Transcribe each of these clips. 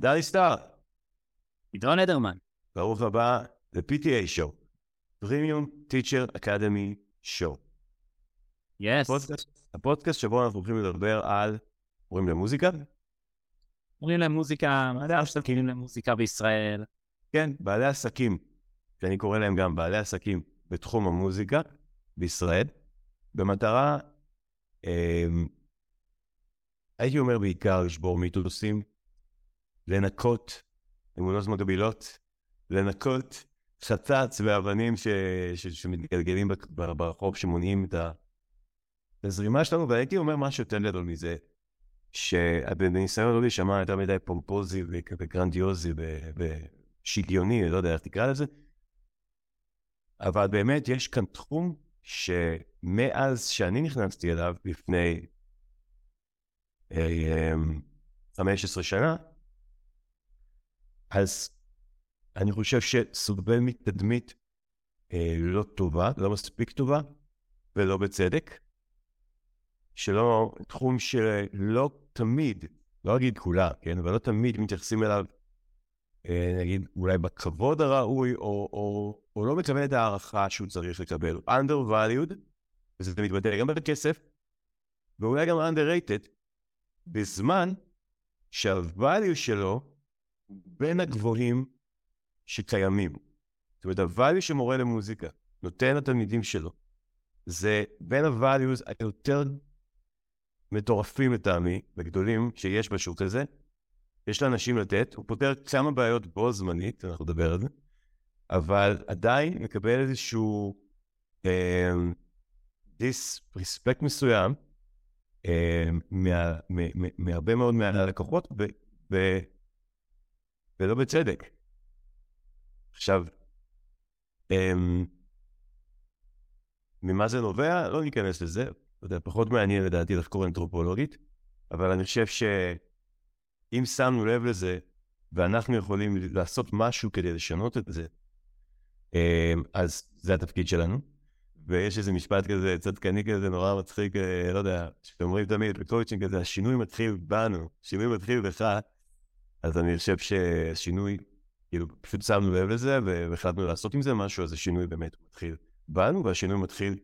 דני סטאר, עידרון אדרמן. ברוך הבא ל-PTA show, Premium Teacher Academy Show. יס. הפודקאסט- שבו אנחנו הולכים לדבר על, קוראים למוזיקה? אומרים להם מוזיקה, מה יודע, משתלקים למוזיקה בישראל. כן, בעלי עסקים, שאני קורא להם גם בעלי עסקים בתחום המוזיקה בישראל, במטרה, אה, הייתי אומר בעיקר לשבור מיתוסים, לנקות אמונות מגבילות, לנקות חצץ ואבנים ש... ש... שמתגלגלים ברחוב, שמונעים את הזרימה שלנו, והייתי אומר משהו יותר גדול מזה, שבניסיון לא להישמע יותר מדי פומפוזי וגרנדיוזי ו- ושוויוני, לא יודע איך תקרא לזה, אבל באמת יש כאן תחום שמאז שאני נכנסתי אליו לפני אה, אה, 15 שנה, אז אני חושב שסובל מתדמית אה, לא טובה, לא מספיק טובה, ולא בצדק. שלא, תחום שלא תמיד, לא אגיד כולה, כן, אבל לא תמיד מתייחסים אליו, אה, נגיד, אולי בכבוד הראוי, או, או, או לא מקבל את ההערכה שהוא צריך לקבל. undervalued, וזה מתבטא גם בכסף, ואולי גם underrated, בזמן שה-value שלו בין הגבוהים שקיימים. זאת אומרת, ה-value שמורה למוזיקה נותן לתלמידים שלו, זה בין ה-values היותר מטורפים לטעמי וגדולים שיש בשוק הזה. יש לאנשים לתת, הוא פותר כמה בעיות בו זמנית, אנחנו נדבר על זה, אבל עדיין מקבל איזשהו דיסרספקט מסוים אה, מה- מ- מ- מהרבה מאוד מהלקוחות, ו- ולא בצדק. עכשיו, אמ, ממה זה נובע? לא ניכנס לזה. אתה יודע, פחות מעניין לדעתי לחקור אנתרופולוגית, אבל אני חושב שאם שמנו לב לזה, ואנחנו יכולים לעשות משהו כדי לשנות את זה, אמ, אז זה התפקיד שלנו. ויש איזה משפט כזה צדקני כזה נורא מצחיק, אה, לא יודע, שאומרים תמיד בקואוצ'ינג כזה, השינוי מתחיל בנו, השינוי מתחיל בך, אז אני חושב שהשינוי, כאילו, פשוט שמנו לב לזה והחלטנו לעשות עם זה משהו, אז השינוי באמת מתחיל בנו, והשינוי מתחיל,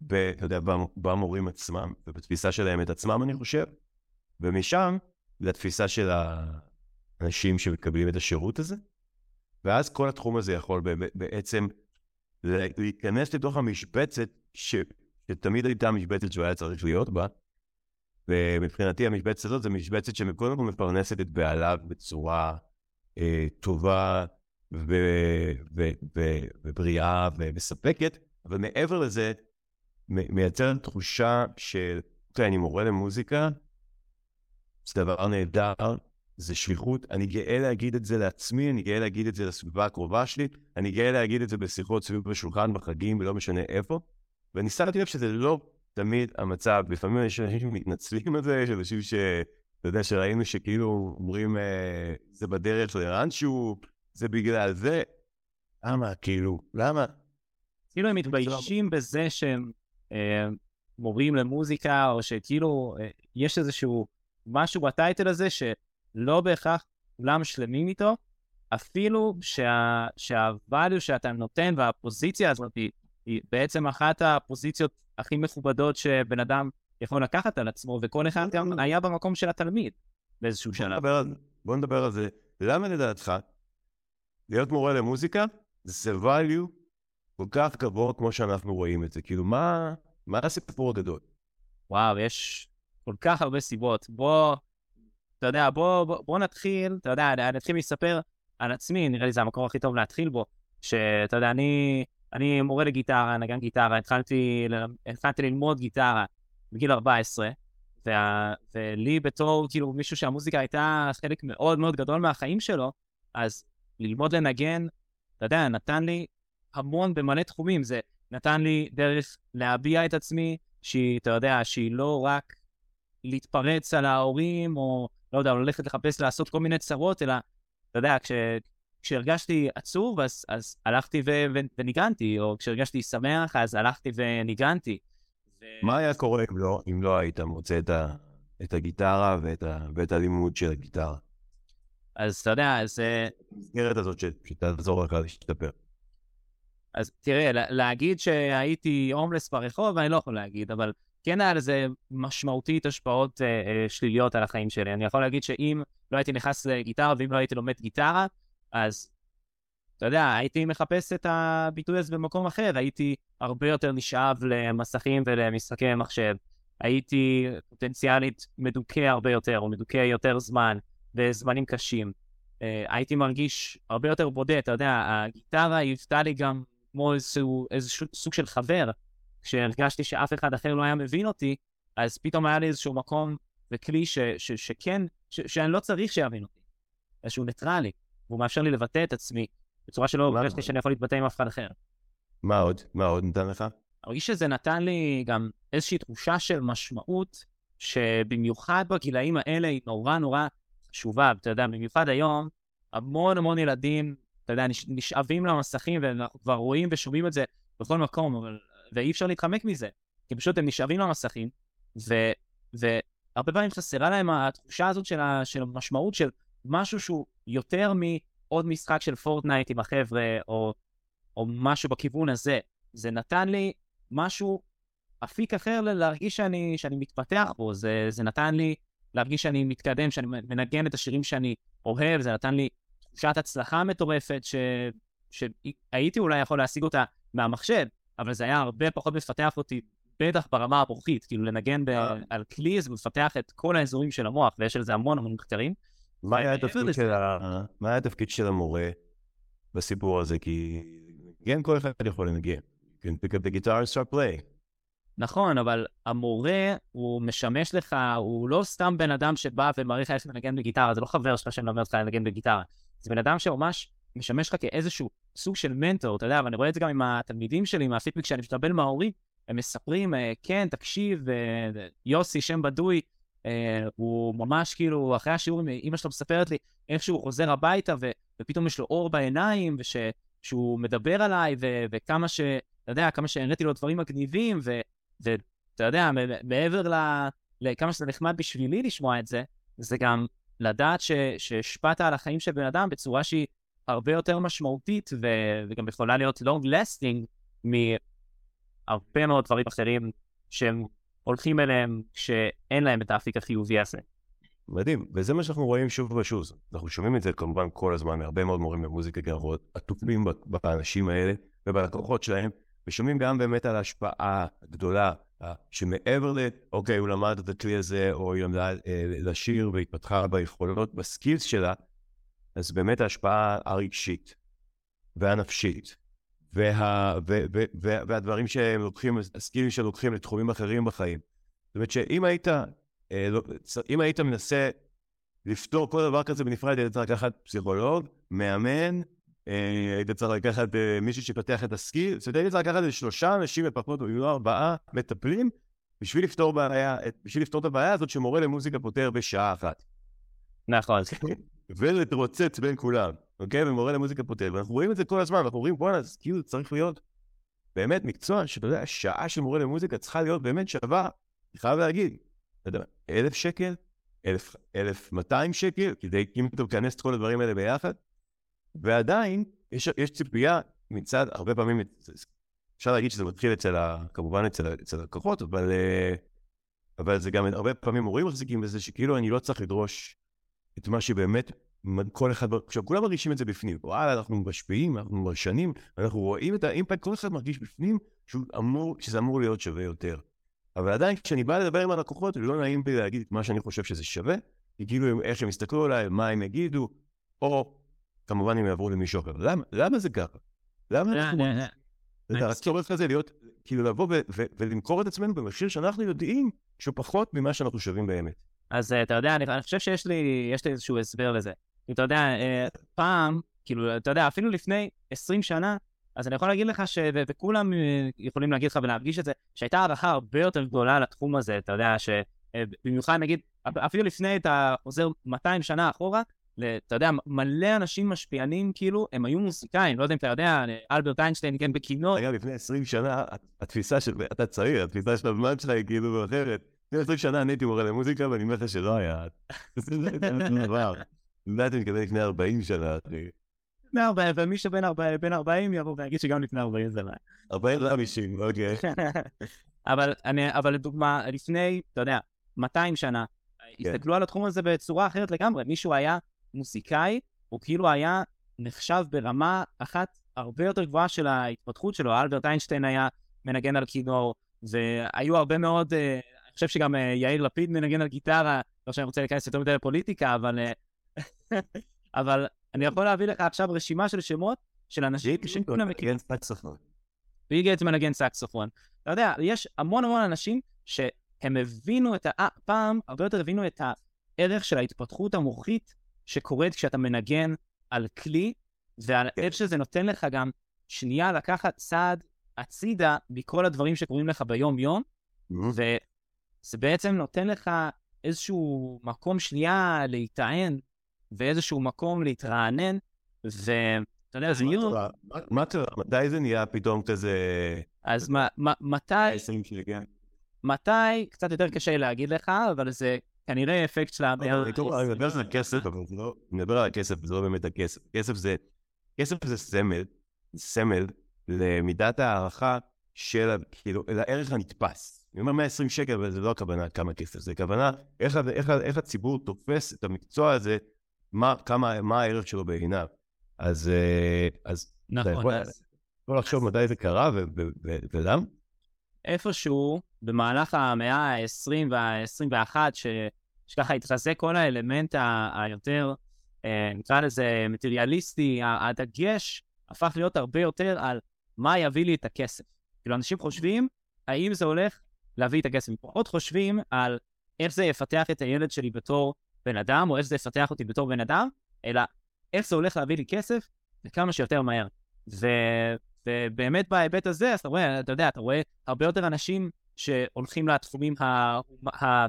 ב, אתה יודע, במ- במורים עצמם, ובתפיסה שלהם את עצמם, אני חושב, ומשם, לתפיסה של האנשים שמקבלים את השירות הזה, ואז כל התחום הזה יכול בעצם להיכנס לתוך המשבצת ש... שתמיד הייתה המשבצת שהוא היה צריך להיות בה, ומבחינתי המשבצת הזאת זו משבצת שקודם כל מפרנסת את בעליו בצורה אה, טובה ו... ו... ו... ובריאה ומספקת, אבל מעבר לזה, מייצרת תחושה של, תראה, אני מורה למוזיקה, זה דבר נהדר, זה שליחות, אני גאה להגיד את זה לעצמי, אני גאה להגיד את זה לסביבה הקרובה שלי, אני גאה להגיד את זה בשיחות סביב השולחן, בחגים, ולא משנה איפה. ואני שמתי לב שזה לא תמיד המצב, לפעמים יש אנשים שמתנצלים על זה, יש אנשים ש... אתה יודע, שראינו שכאילו אומרים, אה, זה בדרך לאנשהו, זה בגלל זה. למה, כאילו, למה? כאילו הם מתביישים בזה שהם אה, מורים למוזיקה, או שכאילו אה, יש איזשהו משהו בטייטל הזה שלא בהכרח כולם שלמים איתו, אפילו שה, שהvalue שאתה נותן והפוזיציה הזאת היא, היא בעצם אחת הפוזיציות הכי מכובדות שבן אדם יכול לקחת על עצמו, וכל אחד גם היה במקום של התלמיד באיזשהו שלב. נדבר על, בוא נדבר על זה. למה לדעתך להיות מורה למוזיקה זה value כל כך גבוה כמו שאנחנו רואים את זה? כאילו, מה, מה הסיפור הגדול? וואו, יש כל כך הרבה סיבות. בוא, אתה יודע, בוא, בוא, בוא נתחיל, אתה יודע, אני אתחיל להספר על עצמי, נראה לי זה המקום הכי טוב להתחיל בו. שאתה יודע, אני, אני מורה לגיטרה, נגן גיטרה, התחלתי, ל- התחלתי ללמוד גיטרה בגיל 14, וה, ולי בתור, כאילו, מישהו שהמוזיקה הייתה חלק מאוד מאוד גדול מהחיים שלו, אז ללמוד לנגן, אתה יודע, נתן לי המון במלא תחומים. זה נתן לי דרך להביע את עצמי, שהיא, אתה יודע, שהיא לא רק להתפרץ על ההורים, או לא יודע, ללכת לחפש לעשות כל מיני צרות, אלא, אתה יודע, כש, כשהרגשתי עצוב, אז, אז הלכתי ו, ו, וניגנתי, או כשהרגשתי שמח, אז הלכתי וניגנתי. ו... מה היה קורה אם לא, אם לא היית מוצא את, ה, את הגיטרה ואת, ה, ואת הלימוד של הגיטרה? אז אתה יודע, זה... המסגרת הזאת ש- שתעזור לך להשתפר. אז תראה, לה- להגיד שהייתי הומלס ברחוב, אני לא יכול להגיד, אבל כן היה לזה משמעותית השפעות אה, אה, שליליות על החיים שלי. אני יכול להגיד שאם לא הייתי נכנס לגיטרה ואם לא הייתי לומד גיטרה, אז אתה יודע, הייתי מחפש את הביטוי הזה במקום אחר, הייתי הרבה יותר נשאב למסכים ולמשחקי מחשב. הייתי פוטנציאלית מדוכא הרבה יותר, או מדוכא יותר זמן, בזמנים קשים. אה, הייתי מרגיש הרבה יותר בודד, אתה יודע, הגיטרה היוותה לי גם כמו איזשהו, איזשהו סוג של חבר. כשהרגשתי שאף אחד אחר לא היה מבין אותי, אז פתאום היה לי איזשהו מקום וכלי ש, ש, שכן, ש, שאני לא צריך שיבין אותי. איזשהו ניטרלי, והוא מאפשר לי לבטא את עצמי בצורה שלא? הרגשתי שאני יכול להתבטא עם אף אחד אחר. מה עוד? מה עוד נתן לך? הרגיש שזה נתן לי גם איזושהי תחושה של משמעות, שבמיוחד בגילאים האלה היא נורא נורא חשובה. אתה יודע, במיוחד היום, המון המון ילדים, אתה יודע, נש, נשאבים למסכים, ואנחנו כבר רואים ושומעים את זה בכל מקום, אבל, ואי אפשר להתחמק מזה. כי פשוט הם נשאבים למסכים, ו, והרבה פעמים חסרה להם התחושה הזאת של, ה, של המשמעות של משהו שהוא יותר מעוד משחק של פורטנייט עם החבר'ה, או, או משהו בכיוון הזה. זה נתן לי משהו, אפיק אחר להרגיש שאני, שאני מתפתח בו, זה, זה נתן לי להרגיש שאני מתקדם, שאני מנגן את השירים שאני אוהב, זה נתן לי תחושת הצלחה מטורפת, ש, שהייתי אולי יכול להשיג אותה מהמחשב, אבל זה היה הרבה פחות מפתח אותי, בטח ברמה המוחית, כאילו לנגן ב. על כלי זה מפתח את כל האזורים של המוח, ויש על זה המון המון מחקרים. מה היה התפקיד של ה- מה היה התפקיד של המורה בסיפור הזה? כי כן, כל אחד יכול לנגן. You can pick up the guitar and start playing. נכון, אבל המורה, הוא משמש לך, הוא לא סתם בן אדם שבא ומראה לך איך לנגן בגיטרה, זה לא חבר שלך שמלמד אותך לנגן בגיטרה. זה בן אדם שממש משמש לך כאיזשהו סוג של מנטור, אתה יודע, ואני רואה את זה גם עם התלמידים שלי, מהפידבק שאני מקבל מההורים, הם מספרים, אה, כן, תקשיב, אה, יוסי, שם בדוי, אה, הוא ממש כאילו, אחרי השיעור, אמא שלו מספרת לי איך שהוא חוזר הביתה, ו- ופתאום יש לו אור בעיניים, ושהוא מדבר עליי, ו- וכמה ש... אתה יודע, כמה שהראיתי לו דברים מגניבים, ואתה יודע, מעבר ל- לכמה שזה נחמד בשבילי לשמוע את זה, זה גם לדעת שהשפעת על החיים של בן אדם בצורה שהיא הרבה יותר משמעותית, ו- וגם יכולה להיות long lasting מהרבה מאוד דברים אחרים שהם הולכים אליהם כשאין להם את האפיק החיובי הזה. מדהים, וזה מה שאנחנו רואים שוב ושוב. אנחנו שומעים את זה כמובן כל הזמן מהרבה מאוד מורים למוזיקה, כי אנחנו עטופים באנשים האלה ובלקוחות שלהם, ושומעים גם באמת על ההשפעה הגדולה, אה, שמעבר ל, אוקיי, הוא למד את הכלי הזה, או היא למדה אה, לשיר והתפתחה ביכולות, בסקילס שלה, אז באמת ההשפעה הרגשית והנפשית, וה, ו, ו, ו, והדברים שהם לוקחים, הסקילים שלוקחים לתחומים אחרים בחיים. זאת אומרת שאם היית, אה, לא, אם היית מנסה לפתור כל דבר כזה בנפרד, היית צריך לקחת פסיכולוג, מאמן, אה, היית צריך לקחת אה, מישהו שפתח את הסקיל, זאת אומרת, היית צריך לקחת שלושה אנשים לפחות, או לא ארבעה מטפלים, בשביל לפתור, בעיה, בשביל לפתור את הבעיה הזאת שמורה למוזיקה פותר בשעה אחת. נכון. ולהתרוצץ בין כולם, אוקיי? ומורה למוזיקה פותר, ואנחנו רואים את זה כל הזמן, אנחנו אומרים, בואנה, אז כאילו צריך להיות באמת מקצוע שאתה יודע, שעה של מורה למוזיקה צריכה להיות באמת שווה, אני חייב להגיד, אתה יודע, אלף שקל, אלף, אלף מאתיים שקל, כדי אם אתה מכנס את כל הדברים האלה ביחד, ועדיין יש, יש ציפייה מצד, הרבה פעמים, אפשר להגיד שזה מתחיל אצל, ה, כמובן אצל, אצל הלקוחות, אבל, אה, אבל זה גם הרבה פעמים מורים מחזיקים בזה, שכאילו אני לא צריך לדרוש את מה שבאמת כל אחד, עכשיו כולם מרגישים את זה בפנים, וואלה, אנחנו משפיעים, אנחנו מרשנים, אנחנו רואים את האימפקט, כל אחד מרגיש בפנים שהוא אמור, שזה אמור להיות שווה יותר. אבל עדיין כשאני בא לדבר עם הלקוחות, לא נעים לי להגיד את מה שאני חושב שזה שווה, כי כאילו איך הם יסתכלו עליי, מה הם יגידו, או כמובן הם יעברו למישהו אחר. למה, למה זה ככה? למה אנחנו... אה, אה, הצורך הזה להיות, כאילו לבוא ולמכור את עצמנו במחיר שאנחנו יודעים שהוא פחות ממה שאנחנו שווים באמת. אז אה, אתה יודע, אני, אני חושב שיש לי, יש לי איזשהו הסבר לזה. אתה יודע, אה, פעם, כאילו, אתה יודע, אפילו לפני 20 שנה, אז אני יכול להגיד לך ש... וכולם אה, יכולים להגיד לך ולהרגיש את זה, שהייתה הערכה הרבה יותר גדולה לתחום הזה, אתה יודע, שבמיוחד נגיד, אפ- אפילו לפני, אתה חוזר 200 שנה אחורה, אתה יודע, מלא אנשים משפיענים, כאילו, הם היו מוזיקאים, לא יודע אם אתה יודע, אלברט איינשטיין ניגן בכינור, אגב, לפני 20 שנה, התפיסה של, אתה צעיר, התפיסה של הזמן שלך היא כאילו אחרת. לפני 20 שנה אני הייתי מורה למוזיקה, ואני אומר לך שלא היה. זה. מה אתה מתכוון לפני 40 שנה, אחי? לפני 40, ומי שבין 40 בין 40 יבוא ויגיד שגם לפני 40 זה לא. 40 ל-50, אוקיי. אבל אני, אבל לדוגמה, לפני, אתה יודע, 200 שנה, הסתכלו על התחום הזה בצורה אחרת לגמרי. מישהו היה מוזיקאי, הוא כאילו היה נחשב ברמה אחת הרבה יותר גבוהה של ההתפתחות שלו. אלברט איינשטיין היה מנגן על כינור, והיו הרבה מאוד, אה, אני חושב שגם אה, יאיר לפיד מנגן על גיטרה, לא שאני רוצה להיכנס יותר מדי לפוליטיקה, אבל... אבל אני יכול להביא לך עכשיו רשימה של שמות של אנשים שכולם מכירים. ביל גייטס מנגן סקסופון. אתה יודע, יש המון המון אנשים שהם הבינו את ה... פעם הרבה יותר הבינו את הערך של ההתפתחות המוחית שקורית כשאתה מנגן על כלי, ועל איך שזה נותן לך גם שנייה לקחת צעד הצידה מכל הדברים שקורים לך ביום-יום, וזה בעצם נותן לך איזשהו מקום שנייה להיטען, ואיזשהו מקום להתרענן, ואתה יודע, זה נראה... מה קרה? מתי זה נהיה פתאום כזה... אז מתי... מתי, קצת יותר קשה להגיד לך, אבל זה כנראה אפקט של המאה. אני מדבר על הכסף, אבל לא... אני מדבר על הכסף, זה לא באמת הכסף. כסף זה... כסף זה סמל, סמל למידת הערכה של, כאילו, לערך הנתפס. אני אומר 120 שקל, אבל זה לא הכוונה כמה כסף, זה הכוונה איך, איך, איך הציבור תופס את המקצוע הזה, מה, כמה, מה הערך שלו בעיניו. אז, אה, אז נכון, אתה יכול, אז... יכול לחשוב מתי זה קרה ולמה? איפשהו במהלך המאה ה-20 וה-21, ש... שככה התחזק כל האלמנט היותר, אה, נקרא לזה מטריאליסטי, הדגש הפך להיות הרבה יותר על מה יביא לי את הכסף. כאילו, אנשים חושבים, האם זה הולך להביא את הכסף? פחות חושבים על איך זה יפתח את הילד שלי בתור בן אדם, או איך זה יפתח אותי בתור בן אדם, אלא איך זה הולך להביא לי כסף וכמה שיותר מהר. ו... ובאמת בהיבט הזה, אז אתה רואה, אתה יודע, אתה רואה הרבה יותר אנשים שהולכים לתחומים ה... ה...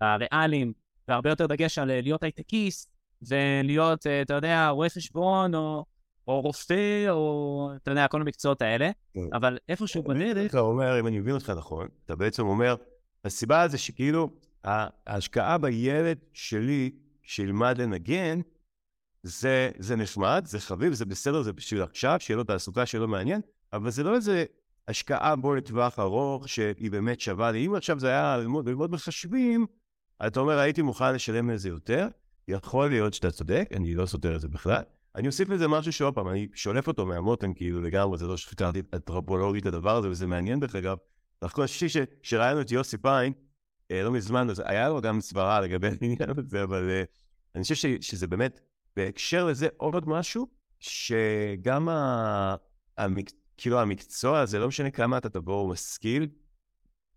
הריאליים, והרבה יותר דגש על להיות הייטקיסט, ולהיות, אתה יודע, רואה חשבון, או, או רופא, או, אתה יודע, כל המקצועות האלה, כן. אבל איפשהו בדרך... אתה אומר, אם אני מבין אותך נכון, אתה בעצם אומר, הסיבה זה שכאילו, ההשקעה בילד שלי, שילמד לנגן, זה, זה נחמד, זה חביב, זה בסדר, זה בשביל עכשיו, שיהיה לו תעסוקה שלא מעניין, אבל זה לא איזה השקעה בו לטווח ארוך שהיא באמת שווה לי. אם עכשיו זה היה ללמוד, ללמוד מחשבים, אתה אומר, הייתי מוכן לשלם לזה יותר, יכול להיות שאתה צודק, אני לא סותר את זה בכלל. אני אוסיף לזה משהו שעוד פעם, אני שולף אותו מהמותן כאילו לגמרי, זה לא שחקרתי אנתרופולוגית את הדבר הזה, וזה מעניין דרך אגב. דווקא השישי שראינו את יוסי פיין, לא מזמן, אז היה לו גם סברה לגבי העניין הזה, אבל אה, אני חושב שזה באמת, בהקשר לזה עוד משהו, שגם ה, המק, כאילו המקצוע הזה, לא משנה כמה אתה תבוא משכיל,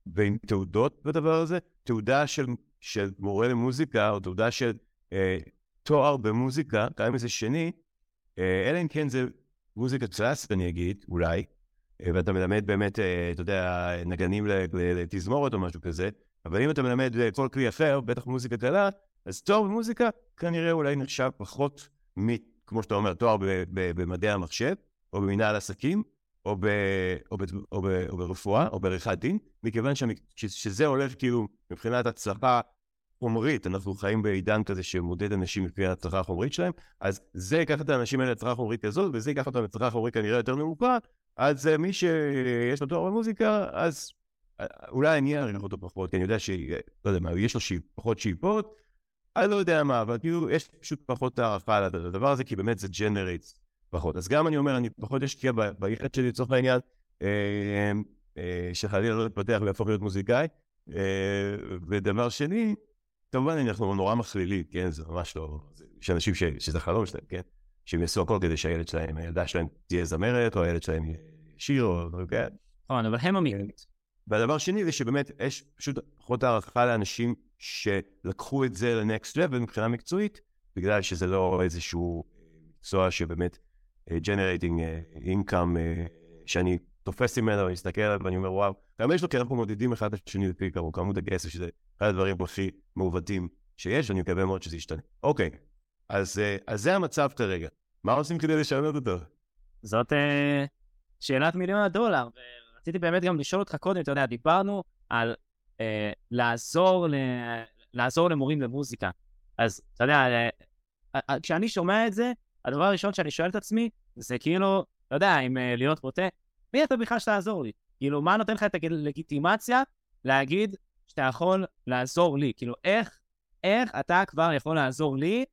ועם תעודות בדבר הזה, תעודה של, של מורה למוזיקה, או תעודה של אה, תואר במוזיקה, גם איזה שני, אה, אלא אם כן זה מוזיקה קלאסית, אני אגיד, אולי, אה, ואתה מלמד באמת, אה, אתה יודע, נגנים לתזמורת או משהו כזה, אבל אם אתה מלמד כל כלי אחר, בטח מוזיקה קלה, אז תואר במוזיקה כנראה אולי נחשב פחות, מ, כמו שאתה אומר, תואר במדעי המחשב, או במנהל עסקים, או, ב, או, ב, או, ב, או ברפואה, או בעריכת דין, מכיוון ש, שזה הולך כאילו מבחינת הצלחה חומרית, אנחנו חיים בעידן כזה שמודד אנשים לפי הצלחה החומרית שלהם, אז זה ייקח את האנשים האלה להצלחה חומרית כזאת, וזה ייקח אותם להצלחה חומרית כנראה יותר נמוכה, אז מי שיש לו תואר במוזיקה, אז אולי אני אעריך אותו פחות, כי אני יודע ש... לא יודע מה, יש לו שיפ, פחות שאיפות, אני לא יודע מה, אבל כאילו יש פשוט פחות הערכה לדבר הזה, כי באמת זה generates פחות. אז גם אני אומר, אני פחות אשקיע בילד שלי לצורך העניין, אה, אה, שחלילה לא להתפתח ולהפוך להיות מוזיקאי. אה, ודבר שני, כמובן אנחנו נורא מכלילים, כן? זה ממש לא... יש אנשים ש, שזה חלום שלהם, כן? שהם יעשו הכל כדי שהילד שלהם, הילדה שלהם תהיה זמרת, או הילד שלהם יהיה שיר, או דברים כאלה. נכון, אבל הם המיעוט. והדבר שני זה שבאמת יש פשוט פחות הערכה לאנשים שלקחו את זה ל next level מבחינה מקצועית, בגלל שזה לא איזשהו מקצוע שבאמת generating income שאני תופס ממנו ואני מסתכל עליו ואני אומר וואו, גם יש לו כי אנחנו מודדים אחד את השני לפי כמות הכסף שזה אחד הדברים הכי מעוותים שיש ואני מקווה מאוד שזה ישתנה. אוקיי, אז, אז זה המצב כרגע, מה עושים כדי לשנות אותו? זאת אה, שאלת מיליון הדולר, ורציתי באמת גם לשאול אותך קודם, אתה יודע, דיברנו על אה, לעזור, ל... לעזור למורים למוזיקה. אז אתה יודע, כשאני שומע את זה, הדבר הראשון שאני שואל את עצמי, זה כאילו, אתה יודע, אם uh, להיות בוטה, מי אתה בכלל שתעזור לי? כאילו, מה נותן לך את הלגיטימציה להגיד שאתה יכול לעזור לי? כאילו, איך, איך אתה כבר יכול לעזור לי?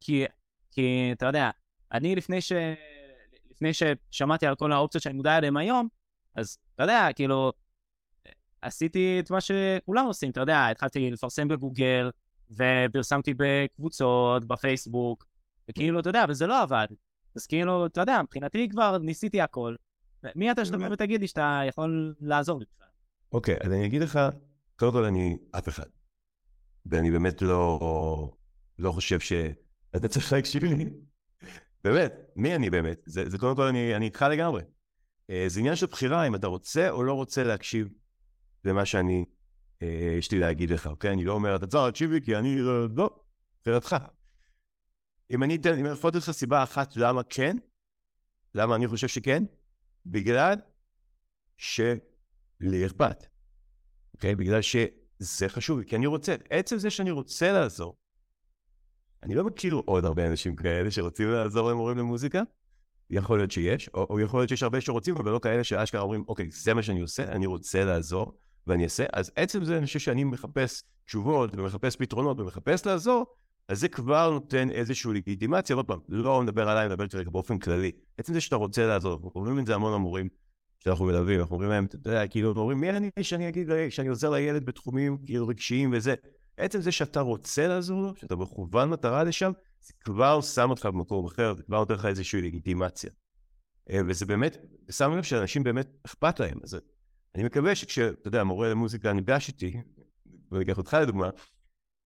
כי, כי אתה יודע, אני לפני ש... לפני ששמעתי על כל האופציות שאני מודע אליהן היום, אז אתה יודע, כאילו, עשיתי את מה שכולם עושים, אתה יודע, התחלתי לפרסם בגוגל, ופרסמתי בקבוצות, בפייסבוק, וכאילו, אתה יודע, וזה לא עבד. אז כאילו, אתה יודע, מבחינתי כבר ניסיתי הכל. מי אתה שתבוא ותגיד לי שאתה יכול לעזור לי בכלל? אוקיי, אז אני אגיד לך, קודם כל אני אף אחד. ואני באמת לא, לא חושב שאתה צריך להקשיב לי. באמת, מי אני באמת? זה, זה קודם כל, אני, אני איתך לגמרי. אה, זה עניין של בחירה אם אתה רוצה או לא רוצה להקשיב למה שאני, אה, יש לי להגיד לך, אוקיי? אני לא אומר, אתה צריך להקשיב לי כי אני, אה, לא, בחירתך. אם אני אתן, אם אני לתת לך סיבה אחת למה כן, למה אני חושב שכן, בגלל שלי אכפת, אוקיי? בגלל שזה חשוב, כי אני רוצה, עצם זה שאני רוצה לעזור, אני לא מכיר עוד הרבה אנשים כאלה שרוצים לעזור למורים למוזיקה, יכול להיות שיש, או, או יכול להיות שיש הרבה שרוצים, אבל לא כאלה שאשכרה אומרים, אוקיי, זה מה שאני עושה, אני רוצה לעזור, ואני אעשה. אז עצם זה, אני חושב שאני מחפש תשובות, ומחפש פתרונות, ומחפש לעזור, אז זה כבר נותן איזושהי לגיטימציה, עוד פעם, לא מדבר עליי, מדבר כרגע באופן כללי. עצם זה שאתה רוצה לעזור, אנחנו אומרים את זה המון המורים שאנחנו מלווים, אנחנו אומרים להם, אתה יודע, כאילו, אומרים, מי אני שאני אגיד, שאני עוזר לילד בתחומים כאילו רגשיים וזה. עצם זה שאתה רוצה לעזור לו, שאתה מכוון מטרה לשם, זה כבר שם אותך במקום אחר, זה כבר נותן לך איזושהי לגיטימציה. אה, וזה באמת, ושם לב שאנשים באמת אכפת להם. אז אני מקווה שכשאתה יודע, מורה למוזיקה ניגש איתי, ואני אקח אותך לדוגמה,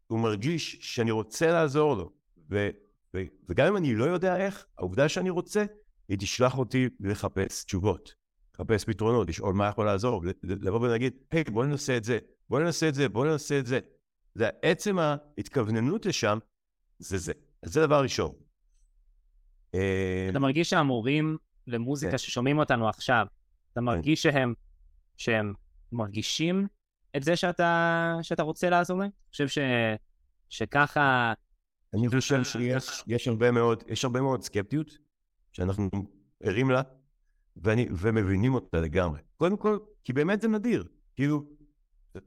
הוא מרגיש שאני רוצה לעזור לו. ו, ו, וגם אם אני לא יודע איך, העובדה שאני רוצה, היא תשלח אותי לחפש תשובות, לחפש פתרונות, לשאול מה יכול לעזור, לבוא ולהגיד, היי, בוא ננסה את זה, בוא ננסה את זה, בוא ננסה את זה. זה עצם ההתכווננות לשם, זה זה. אז זה דבר ראשון. אה, אתה מרגיש שהמורים למוזיקה כן. ששומעים אותנו עכשיו, אתה כן. מרגיש שהם, שהם מרגישים את זה שאתה, שאתה רוצה לעזור להם? אני חושב ש, שככה... אני חושב שיש יש הרבה מאוד, יש הרבה מאוד סקפטיות שאנחנו ערים לה, ואני, ומבינים אותה לגמרי. קודם כל, כי באמת זה נדיר. כאילו,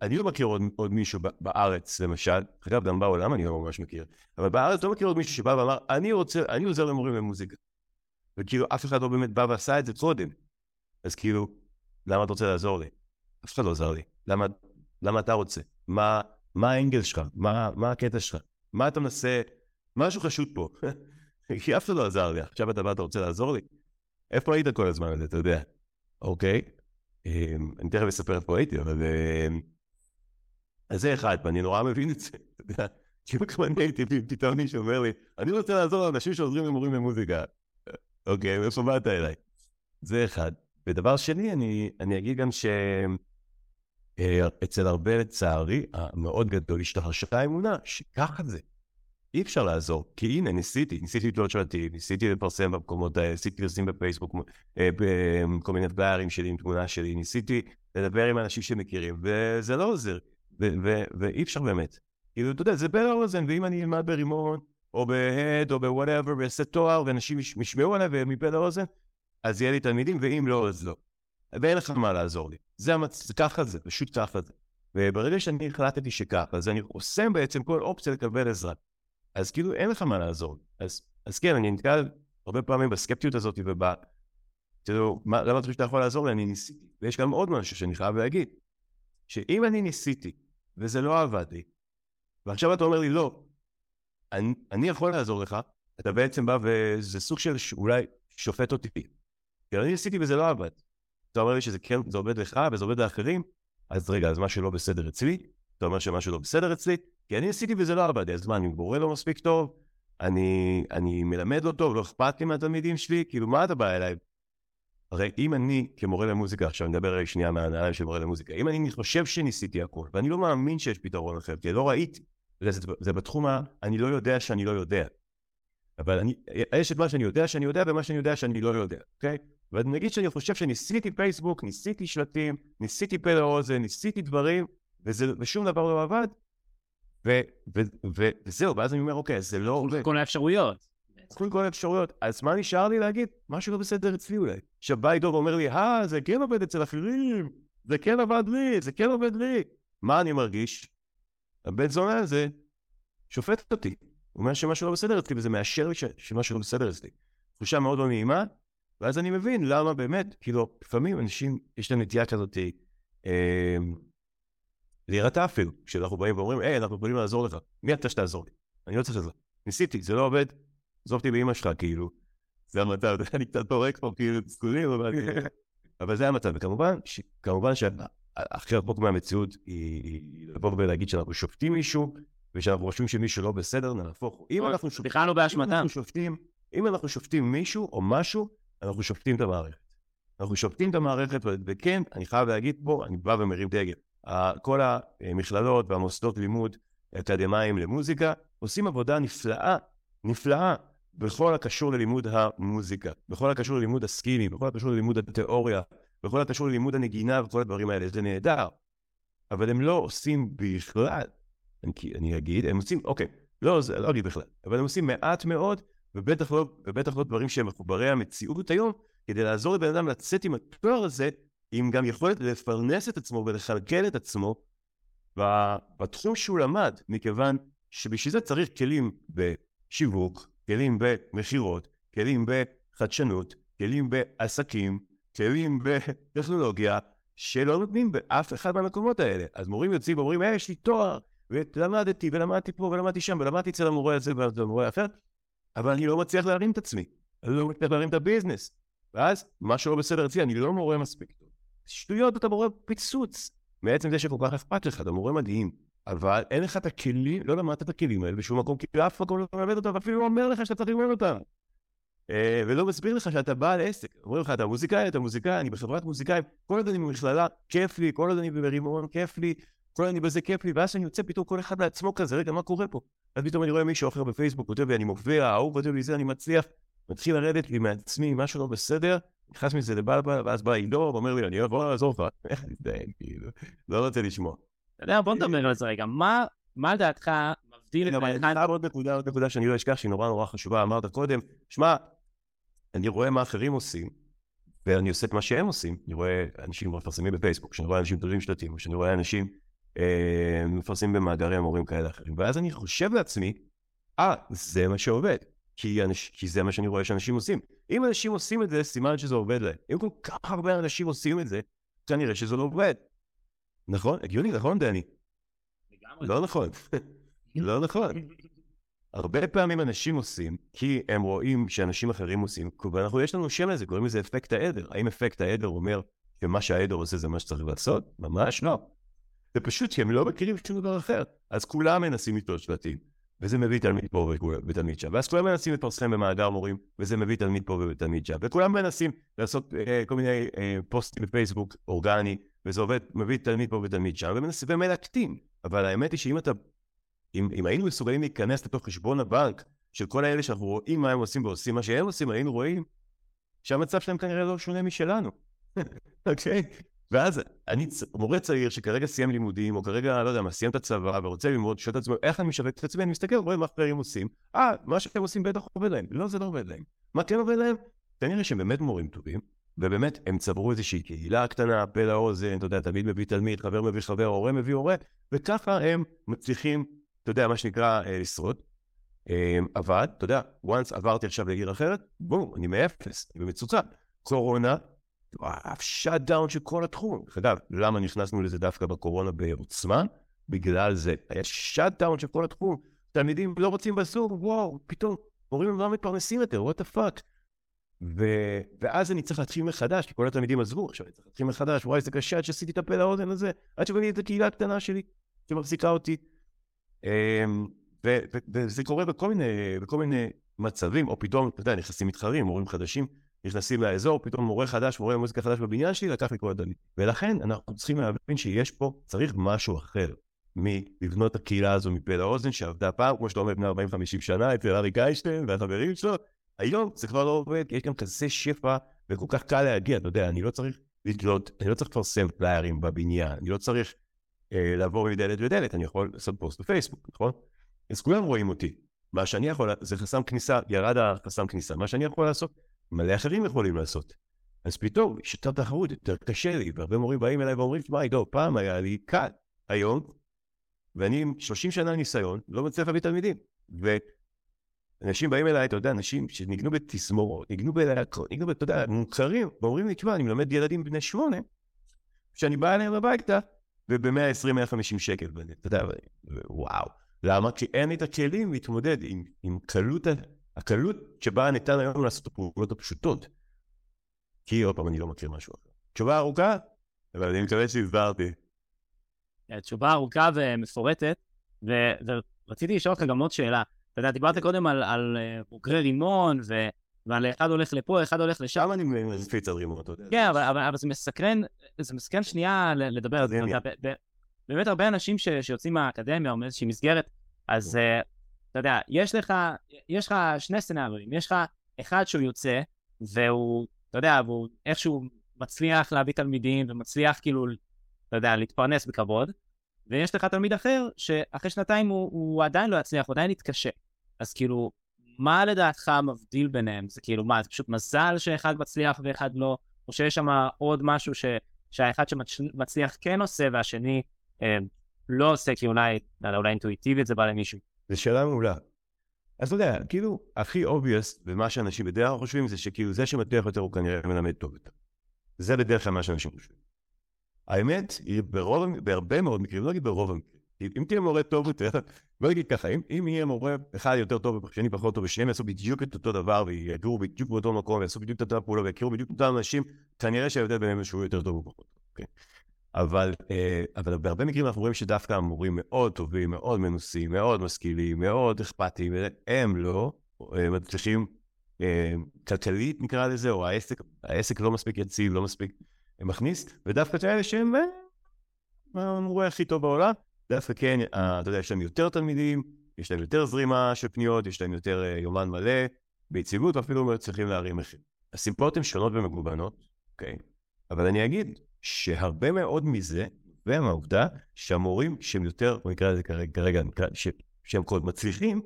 אני לא מכיר עוד, עוד מישהו בארץ, למשל, אגב, גם בעולם אני לא ממש מכיר, אבל בארץ לא מכיר עוד מישהו שבא ואמר, אני רוצה, אני עוזר למורים למוזיקה. וכאילו, אף אחד לא באמת בא ועשה את זה קודם. אז כאילו, למה אתה רוצה לעזור לי? אף אחד לא עזר לי. למה, למה אתה רוצה? מה, מה האנגל שלך? מה, מה הקטע שלך? מה אתה מנסה? משהו חשוד פה. כי אף אחד לא עזר לי. עכשיו אתה בא, אתה רוצה לעזור לי? איפה היית כל הזמן הזה, אתה יודע? אוקיי? אמ, אני תכף אספר איפה הייתי, אבל... אז זה אחד, ואני נורא מבין את זה, יודע, כאילו כמו אני הייתי, פתאום מישהו אומר לי, אני רוצה לעזור לאנשים שעוזרים למורים למוזיקה. אוקיי, מאיפה באת אליי? זה אחד. ודבר שני, אני, אני אגיד גם שאצל אה, הרבה, לצערי, המאוד גדול, השתרשה האמונה שככה זה. אי אפשר לעזור, כי הנה, ניסיתי, ניסיתי לתלות שלטים, ניסיתי לפרסם במקומות האלה, ניסיתי לפרסם בפייסבוק, אה, בכל מיני פליירים שלי עם תמונה שלי, ניסיתי לדבר עם אנשים שמכירים, וזה לא עוזר. ואי אפשר באמת. כאילו, אתה יודע, זה בין האוזן, ואם אני אלמד ברימון, או בהד, או בוואטאבר, ואעשה תואר, ואנשים ישמעו עליי ומפה לאוזן, אז יהיה לי תלמידים, ואם לא, אז לא. ואין לך מה לעזור לי. זה, המצ... זה ככה זה, פשוט ככה זה. וברגע שאני החלטתי שככה, אז אני חוסם בעצם כל אופציה לקבל עזרה. אז כאילו אין לך מה לעזור. אז, אז כן, אני נתקל הרבה פעמים בסקפטיות הזאת ובב... תראו, מה, למה אתה חושב שאתה יכול לעזור לי? אני ניסיתי. ויש גם עוד משהו שאני חייב להגיד, שאם אני ניסיתי וזה לא עבד לי. ועכשיו אתה אומר לי, לא, אני, אני יכול לעזור לך, אתה בעצם בא וזה סוג של אולי שופט אותי. כי אני ניסיתי וזה לא עבד. אתה אומר לי שזה כן, זה עובד לך וזה עובד לאחרים, אז רגע, אז משהו לא בסדר אצלי? אתה אומר שמשהו לא בסדר אצלי? כי אני ניסיתי וזה לא עבד, אז מה, אני מורה לא מספיק טוב? אני, אני מלמד לא טוב, לא אכפת לי מהתלמידים שלי? כאילו, מה אתה בא אליי? הרי אם אני כמורה למוזיקה, עכשיו נדבר שנייה מהנעליים של מורה למוזיקה, אם אני חושב שניסיתי הכל, ואני לא מאמין שיש פתרון אחר, כי לא ראיתי, זה, זה בתחום ה... אני לא יודע שאני לא יודע. אבל אני, יש את מה שאני יודע שאני יודע ומה שאני יודע שאני לא יודע, אוקיי? ונגיד שאני חושב שניסיתי פייסבוק, ניסיתי שלטים, ניסיתי פה לאוזן, ניסיתי דברים, וזה, ושום דבר לא עבד, ו- ו- ו- וזהו, ואז אני אומר, אוקיי, זה לא עובד. כל האפשרויות. כל כל האפשרויות. אז מה נשאר לי להגיד? משהו לא בסדר אצלי אולי. עכשיו בא עידו ואומר לי, אה, זה כן עובד אצל אחרים, זה כן עבד לי, זה כן עובד לי. מה אני מרגיש? הבן זונה הזה שופט אותי. הוא אומר שמשהו לא בסדר אצלי, וזה מאשר לי ש- שמשהו לא בסדר אצלי. תחושה מאוד לא נעימה, ואז אני מבין למה באמת, כאילו, לפעמים אנשים, יש להם נטייה כזאת, אה, להירתע אפילו, כשאנחנו באים ואומרים, היי, אנחנו יכולים לעזור לך. מי אתה שתעזור לי? אני לא צריך עזרה. ניסיתי, זה לא עובד, עזוב אותי באמא שלך, כאילו. זה המצב, אני קצת פורק פה, כאילו, צדולים, אבל... אבל זה המצב, וכמובן, ש- כמובן שהכי רחוק מהמציאות היא לבוא ולהגיד שאנחנו שופטים מישהו, ושאנחנו חושבים שמישהו לא בסדר, נהפוך. הוא. אם אנחנו שופטים... בכלל לא באשמתם. אם אנחנו שופטים מישהו או משהו, אנחנו שופטים את המערכת. אנחנו שופטים את המערכת, וכן, אני חייב להגיד פה, אני בא ומרים דגל. כל המכללות והמוסדות לימוד אקדמיים למוזיקה עושים עבודה נפלאה, נפלאה, בכל הקשור ללימוד המוזיקה, בכל הקשור ללימוד הסקינים, בכל הקשור ללימוד התיאוריה, בכל הקשור ללימוד הנגינה וכל הדברים האלה, זה נהדר. אבל הם לא עושים בכלל, אני, אני אגיד, הם עושים, אוקיי, לא, זה לא אגיד בכלל, אבל הם עושים מעט מאוד, ובטח לא, ובטח לא דברים שהם מחוברי המציאות היום, כדי לעזור לבן אדם לצאת עם התואר הזה, עם גם יכולת לפרנס את עצמו ולכלכל את עצמו בתחום שהוא למד, מכיוון שבשביל זה צריך כלים בשיווק, כלים במכירות, כלים בחדשנות, כלים בעסקים, כלים בטכנולוגיה, שלא נותנים באף אחד מהמקומות האלה. אז מורים יוצאים ואומרים, היי, יש לי תואר, ולמדתי, ולמדתי פה, ולמדתי שם, ולמדתי אצל המורה הזה ואצל המורה האחר, אבל אני לא מצליח להרים את עצמי. אני לא מצליח להרים את הביזנס. ואז, משהו לא בסדר אצלי, אני לא מורה מספיק. שטויות, אתה מורה פיצוץ. מעצם זה שכל כך אכפת לך, אתה מורה מדהים, אבל אין לך את הכלים, לא למדת את הכלים האלה בשום מקום, כי אף מקום לא מלמד אותם, ואפילו לא אומר לך שאתה צריך ללמד אותם. אה, ולא מסביר לך שאתה בעל עסק. אומרים לך, אתה מוזיקאי, אתה מוזיקאי, אני בחברת מוזיקאים, כל עוד אני במכללה, כיף לי, כל עוד אני ברימון, כיף לי, כל עוד אני בזה, כיף לי, ואז כשאני יוצא, פתאום כל אחד לעצמו כזה, רגע, מה קורה פה? אז פתאום אני רואה מישהו אחר בפייסבוק, כותב לי, אני מופיע, ההוא כותב לי זה, אני מצליח, מתחיל לרדת לי מעצמי, משהו לא בסדר, נכנס מזה לבלבל, ואז בא עידו, ואומר לי, אני אבוא לעזור לך. איך אני מתנהג, כאילו, לא רוצה לשמוע. אתה יודע, בוא נדבר על זה רגע. מה מה לדעתך מבדיל את אבל האחד... אני חייב עוד נקודה, עוד נקודה שאני לא אשכח, שהיא נורא נורא חשובה, אמרת קודם, שמע, אני רואה מה אחרים עושים, ואני עושה את מה שהם עושים. אני רואה אנשים מפרסמים בפייסבוק, כשאני רואה אנשים תולים שלטים, כשאני רואה אנשים אה, מפרסמים במאגרי מורים כאלה אחרים. ואז אני חושב לעצמי, אה, זה מה שעובד. כי, אנש, כי זה מה שאני רואה שאנשים עושים. אם אנשים עושים את זה, סימן שזה עובד להם. אם כל כך הרבה אנשים עושים את זה, כנראה שזה לא עובד. נכון? הגיוני, נכון, דני? לגמרי. לא נכון. לא נכון. הרבה פעמים אנשים עושים, כי הם רואים שאנשים אחרים עושים, ואנחנו, יש לנו שם לזה, קוראים לזה אפקט העדר. האם אפקט העדר אומר שמה שהעדר עושה זה מה שצריך לעשות? ממש לא. זה פשוט שהם לא מכירים שום דבר אחר. אז כולם מנסים לתלות שלטים, וזה מביא תלמיד פה ותלמיד שם. ואז כולם מנסים לפרסם במאגר מורים, וזה מביא תלמיד פה ותלמיד שם. וכולם מנסים לעשות אה, כל מיני אה, פוסטים בפייסבוק אורגני, וזה עובד, מביא תלמיד פה ותלמיד שם, ומנסים ומלקטים. אבל האמת היא שאם אתה אם, אם היינו מסוגלים להיכנס לתוך חשבון הבנק של כל האלה שאנחנו רואים מה הם עושים ועושים מה שהם עושים, היינו רואים שהמצב שלהם כנראה לא שונה משלנו. אוקיי? ואז אני מורה צעיר שכרגע סיים לימודים, או כרגע, לא יודע מה, סיים את הצבא ורוצה ללמוד, שואל את עצמו, איך אני משווק את עצמי? אני מסתכל, רואה מה אחרים עושים. אה, מה שאתם עושים בטח עובד להם. לא, זה לא עובד להם. מה כן עובד להם? כנראה שהם באמת מורים טובים, ובאמת הם צברו איזושהי קהילה קטנה, פה לאוזן, אתה יודע, תלמיד מביא תלמיד, חבר מביא חבר, הורה מביא הורה, וככה הם מצליחים אתה יודע, מה שנקרא אה, לשרוד. אה, אבל, אתה יודע, once עברתי עכשיו לעיר אחרת, בום, אני מאפס, אני במצוקה. קורונה, shutdown של כל התחום. דרך אגב, למה נכנסנו לזה דווקא בקורונה בעוצמה? בגלל זה. היה shutdown של כל התחום. תלמידים לא רוצים בזום, וואו, פתאום, מורים לא מתפרנסים יותר, what the fuck. ו... ואז אני צריך להתחיל מחדש, כי כל התלמידים עזבו, עכשיו אני צריך להתחיל מחדש, וואי, זה קשה עד שעשיתי את הפה לאוזן הזה, עד שבניתי את הקהילה הקטנה שלי, שמחזיקה אותי. אמ, וזה קורה בכל מיני, בכל מיני מצבים, או פתאום, אתה יודע, נכנסים מתחרים, מורים חדשים, נכנסים לאזור, פתאום מורה חדש, מורה מוזיקה חדש בבניין שלי, לקח לי כל הדלית. ולכן אנחנו צריכים להבין שיש פה, צריך משהו אחר מלבנות הקהילה הזו מפה לאוזן, שעבדה פעם, כמו שאתה אומר, לפני 40-50 שנה, אצל אריק איינשטיין והחברים שלו, היום זה כבר לא עובד, כי יש גם כזה שפע, וכל כך קל להגיע, אתה יודע, אני לא צריך לתלות, אני לא צריך לפרסם פליירים בבניין, אני לא צריך אה, לעבור מדלת לדלת, אני יכול לעשות פוסט בפייסבוק, נכון? אז כולם רואים אותי. מה שאני יכול, זה חסם כניסה, ירד החסם כניסה. מה שאני יכול לעשות, מלא אחרים יכולים לעשות. אז פתאום יש יותר תחרות, יותר קשה לי, והרבה מורים באים אליי ואומרים, תשמע, עידו, פעם היה לי קל, היום, ואני עם 30 שנה ניסיון, לא מצליח להביא תלמידים. ואנשים באים אליי, אתה יודע, אנשים שניגנו בתזמורות, ניגנו בלהקות, ניגנו, אתה יודע, מוכרים, ואומרים לי, תשמע, אני מלמד ילדים בני שמונה, שאני בא אליהם הביתה, וב-120-150 שקל, אתה יודע, וואו. למה? כי אין לי את הכלים להתמודד עם, עם קלות, הקלות שבה ניתן היום לעשות את הפעולות הפשוטות. כי עוד פעם, אני לא מכיר משהו אחר. תשובה ארוכה, אבל אני מקווה שהסברתי. תשובה ארוכה ומפורטת, ורציתי לשאול אותך גם עוד שאלה. אתה יודע, דיברת קודם על, על אה, בוגרי רימון, ו... ועל אחד הולך לפה, אחד הולך לשם. שם אני מפיץ על רימון, אתה יודע. כן, אבל, אבל, אבל זה מסקרן, זה מסקרן שנייה לדבר על זה. באמת הרבה אנשים ש, שיוצאים מהאקדמיה או מאיזושהי מסגרת, אז uh, אתה יודע, יש לך, יש לך שני סצנריונים, יש לך אחד שהוא יוצא, והוא, אתה יודע, והוא איכשהו מצליח להביא תלמידים ומצליח כאילו, אתה יודע, להתפרנס בכבוד, ויש לך תלמיד אחר שאחרי שנתיים הוא, הוא עדיין לא יצליח, הוא עדיין יתקשה. אז כאילו, מה לדעתך מבדיל ביניהם? זה כאילו, מה, זה פשוט מזל שאחד מצליח ואחד לא? או שיש שם עוד משהו ש, שהאחד שמצליח כן עושה והשני אה, לא עושה, כי אולי, לא אולי אינטואיטיבית זה בא למישהו. זו שאלה מעולה. אז אתה יודע, כאילו, הכי obvious במה שאנשים בדרך כלל חושבים זה שכאילו זה שמתח יותר הוא כנראה מלמד טוב יותר. זה בדרך כלל מה שאנשים חושבים. האמת היא ברוב, בהרבה מאוד מקרים, לא נגיד ברוב המקרים, אם תהיה מורה טוב יותר, בוא נגיד ככה, אם, אם יהיה מורה אחד יותר טוב ושני פחות טוב ושניהם יעשו בדיוק את אותו דבר ויגורו בדיוק באותו מקום ויעשו בדיוק את אותה פעולה ויכירו בדיוק את אותם אנשים, כנראה שההבדל ביניהם שהוא יותר טוב ופחות. Okay. אוקיי? אבל, אה, אבל בהרבה מקרים אנחנו רואים שדווקא המורים מאוד טובים, מאוד מנוסים, מאוד משכילים, מאוד אכפתיים, הם לא אה, מצליחים אה, כלכלית נקרא לזה, או העסק, העסק לא מספיק יציב, לא מספיק מכניס, ודווקא כאלה שהם המורה הכי טוב בעולם, דווקא כן, אתה יודע, יש להם יותר תלמידים, יש להם יותר זרימה של פניות, יש להם יותר יומן מלא, ביציבות, ואפילו מצליחים להרים מחיר. הסימפות הן שונות ומגוונות, אוקיי? אבל אני אגיד, שהרבה מאוד מזה, ומהעובדה שהמורים שהם יותר, בוא נקרא לזה כרגע, כרגע ש, שהם קוד מצליחים,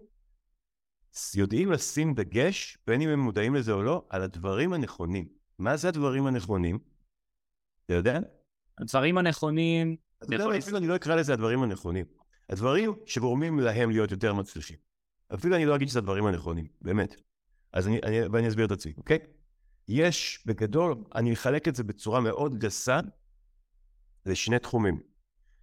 יודעים לשים דגש, בין אם הם מודעים לזה או לא, על הדברים הנכונים. מה זה הדברים הנכונים? אתה יודע? הדברים הנכונים... אתה יודע, אפילו אני לא אקרא לזה הדברים הנכונים. הדברים שגורמים להם להיות יותר מצליחים. אפילו אני לא אגיד שזה הדברים הנכונים, באמת. אז אני, אני, ואני אסביר את עצמי, אוקיי? יש בגדול, אני אחלק את זה בצורה מאוד גסה לשני תחומים.